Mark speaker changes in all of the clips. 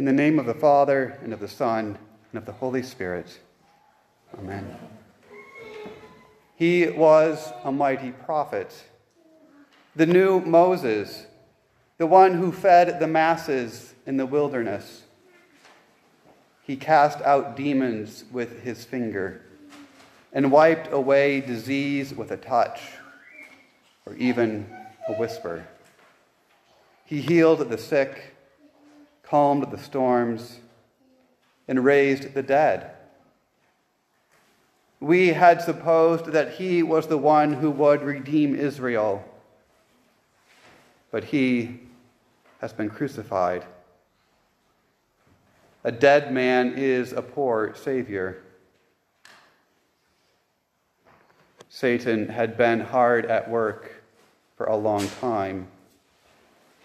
Speaker 1: In the name of the Father, and of the Son, and of the Holy Spirit. Amen. He was a mighty prophet, the new Moses, the one who fed the masses in the wilderness. He cast out demons with his finger and wiped away disease with a touch or even a whisper. He healed the sick, calmed the storms, and raised the dead. We had supposed that he was the one who would redeem Israel, but he has been crucified. A dead man is a poor Savior. Satan had been hard at work for a long time,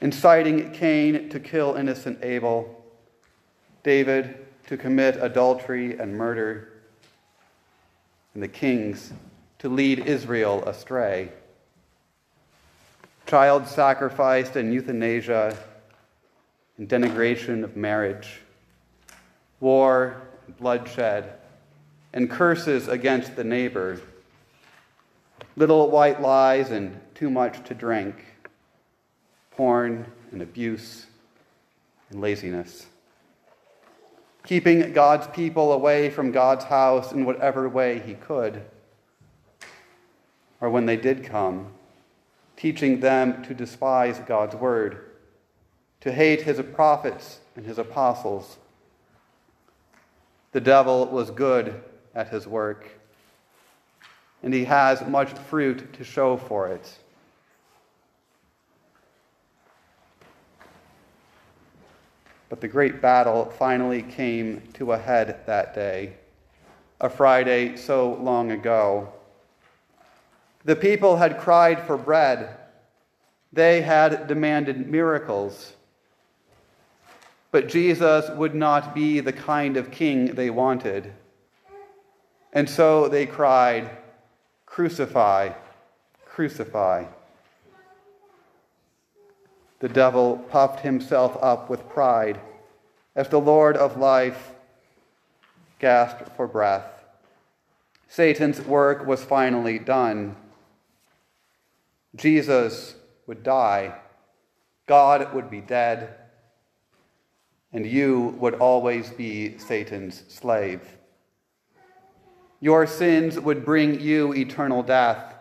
Speaker 1: inciting Cain to kill innocent Abel, David to commit adultery and murder, and the kings to lead Israel astray. Child sacrifice and euthanasia and denigration of marriage, war, and bloodshed, and curses against the neighbor little white lies and too much to drink, porn and abuse and laziness. Keeping God's people away from God's house in whatever way he could. Or when they did come, teaching them to despise God's word, to hate his prophets and his apostles. The devil was good at his work and he has much fruit to show for it. But the great battle finally came to a head that day, a Friday so long ago. The people had cried for bread. They had demanded miracles. But Jesus would not be the kind of king they wanted. And so they cried, Crucify, crucify. The devil puffed himself up with pride as the Lord of life gasped for breath. Satan's work was finally done. Jesus would die, God would be dead, and you would always be Satan's slave. Your sins would bring you eternal death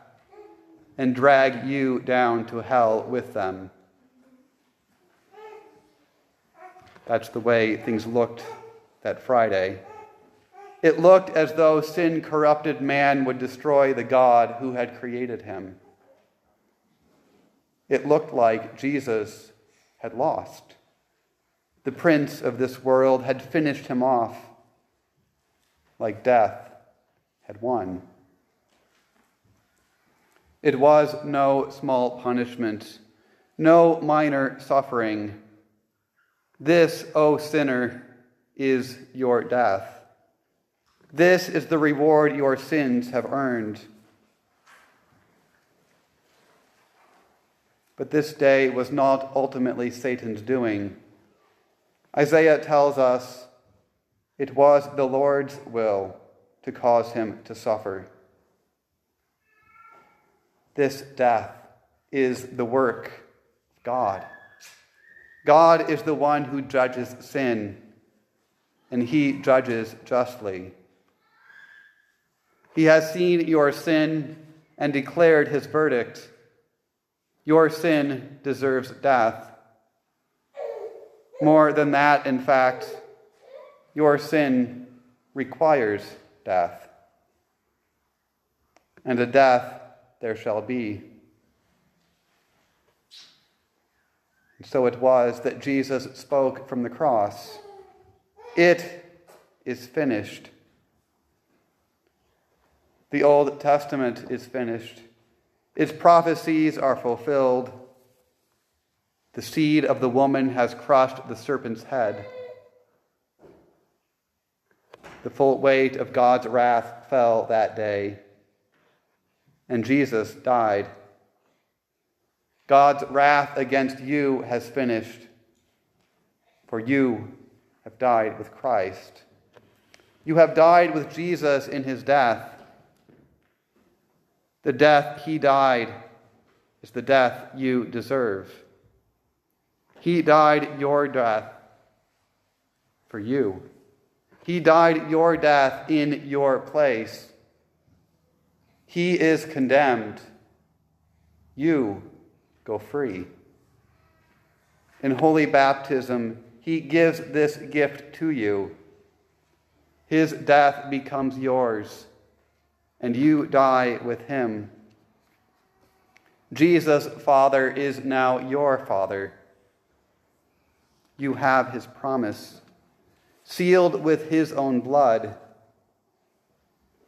Speaker 1: and drag you down to hell with them. That's the way things looked that Friday. It looked as though sin corrupted man would destroy the God who had created him. It looked like Jesus had lost. The prince of this world had finished him off like death had won. It was no small punishment, no minor suffering. This, O sinner, is your death. This is the reward your sins have earned. But this day was not ultimately Satan's doing. Isaiah tells us it was the Lord's will to cause him to suffer. This death is the work of God. God is the one who judges sin, and he judges justly. He has seen your sin and declared his verdict. Your sin deserves death. More than that, in fact, your sin requires death. And a death there shall be. So it was that Jesus spoke from the cross It is finished. The Old Testament is finished. Its prophecies are fulfilled. The seed of the woman has crushed the serpent's head. The full weight of God's wrath fell that day, and Jesus died. God's wrath against you has finished, for you have died with Christ. You have died with Jesus in his death. The death he died is the death you deserve. He died your death for you. He died your death in your place. He is condemned. You go free. In holy baptism, he gives this gift to you. His death becomes yours, and you die with him. Jesus, Father, is now your Father. You have his promise, sealed with his own blood.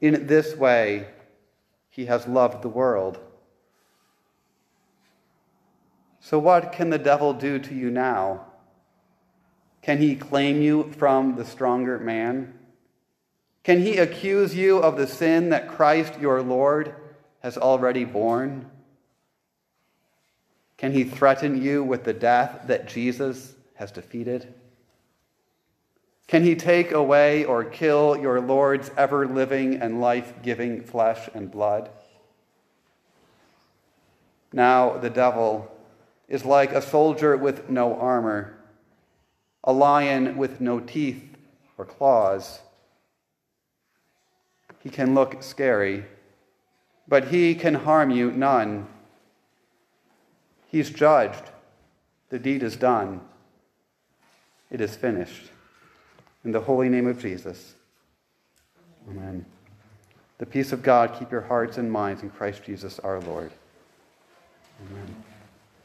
Speaker 1: In this way, he has loved the world. So, what can the devil do to you now? Can he claim you from the stronger man? Can he accuse you of the sin that Christ your Lord has already borne? Can he threaten you with the death that Jesus has defeated? Can he take away or kill your Lord's ever living and life giving flesh and blood? Now the devil is like a soldier with no armor, a lion with no teeth or claws. He can look scary, but he can harm you none. He's judged. The deed is done. It is finished. In the holy name of Jesus. Amen. The peace of God keep your hearts and minds in Christ Jesus our Lord. Amen.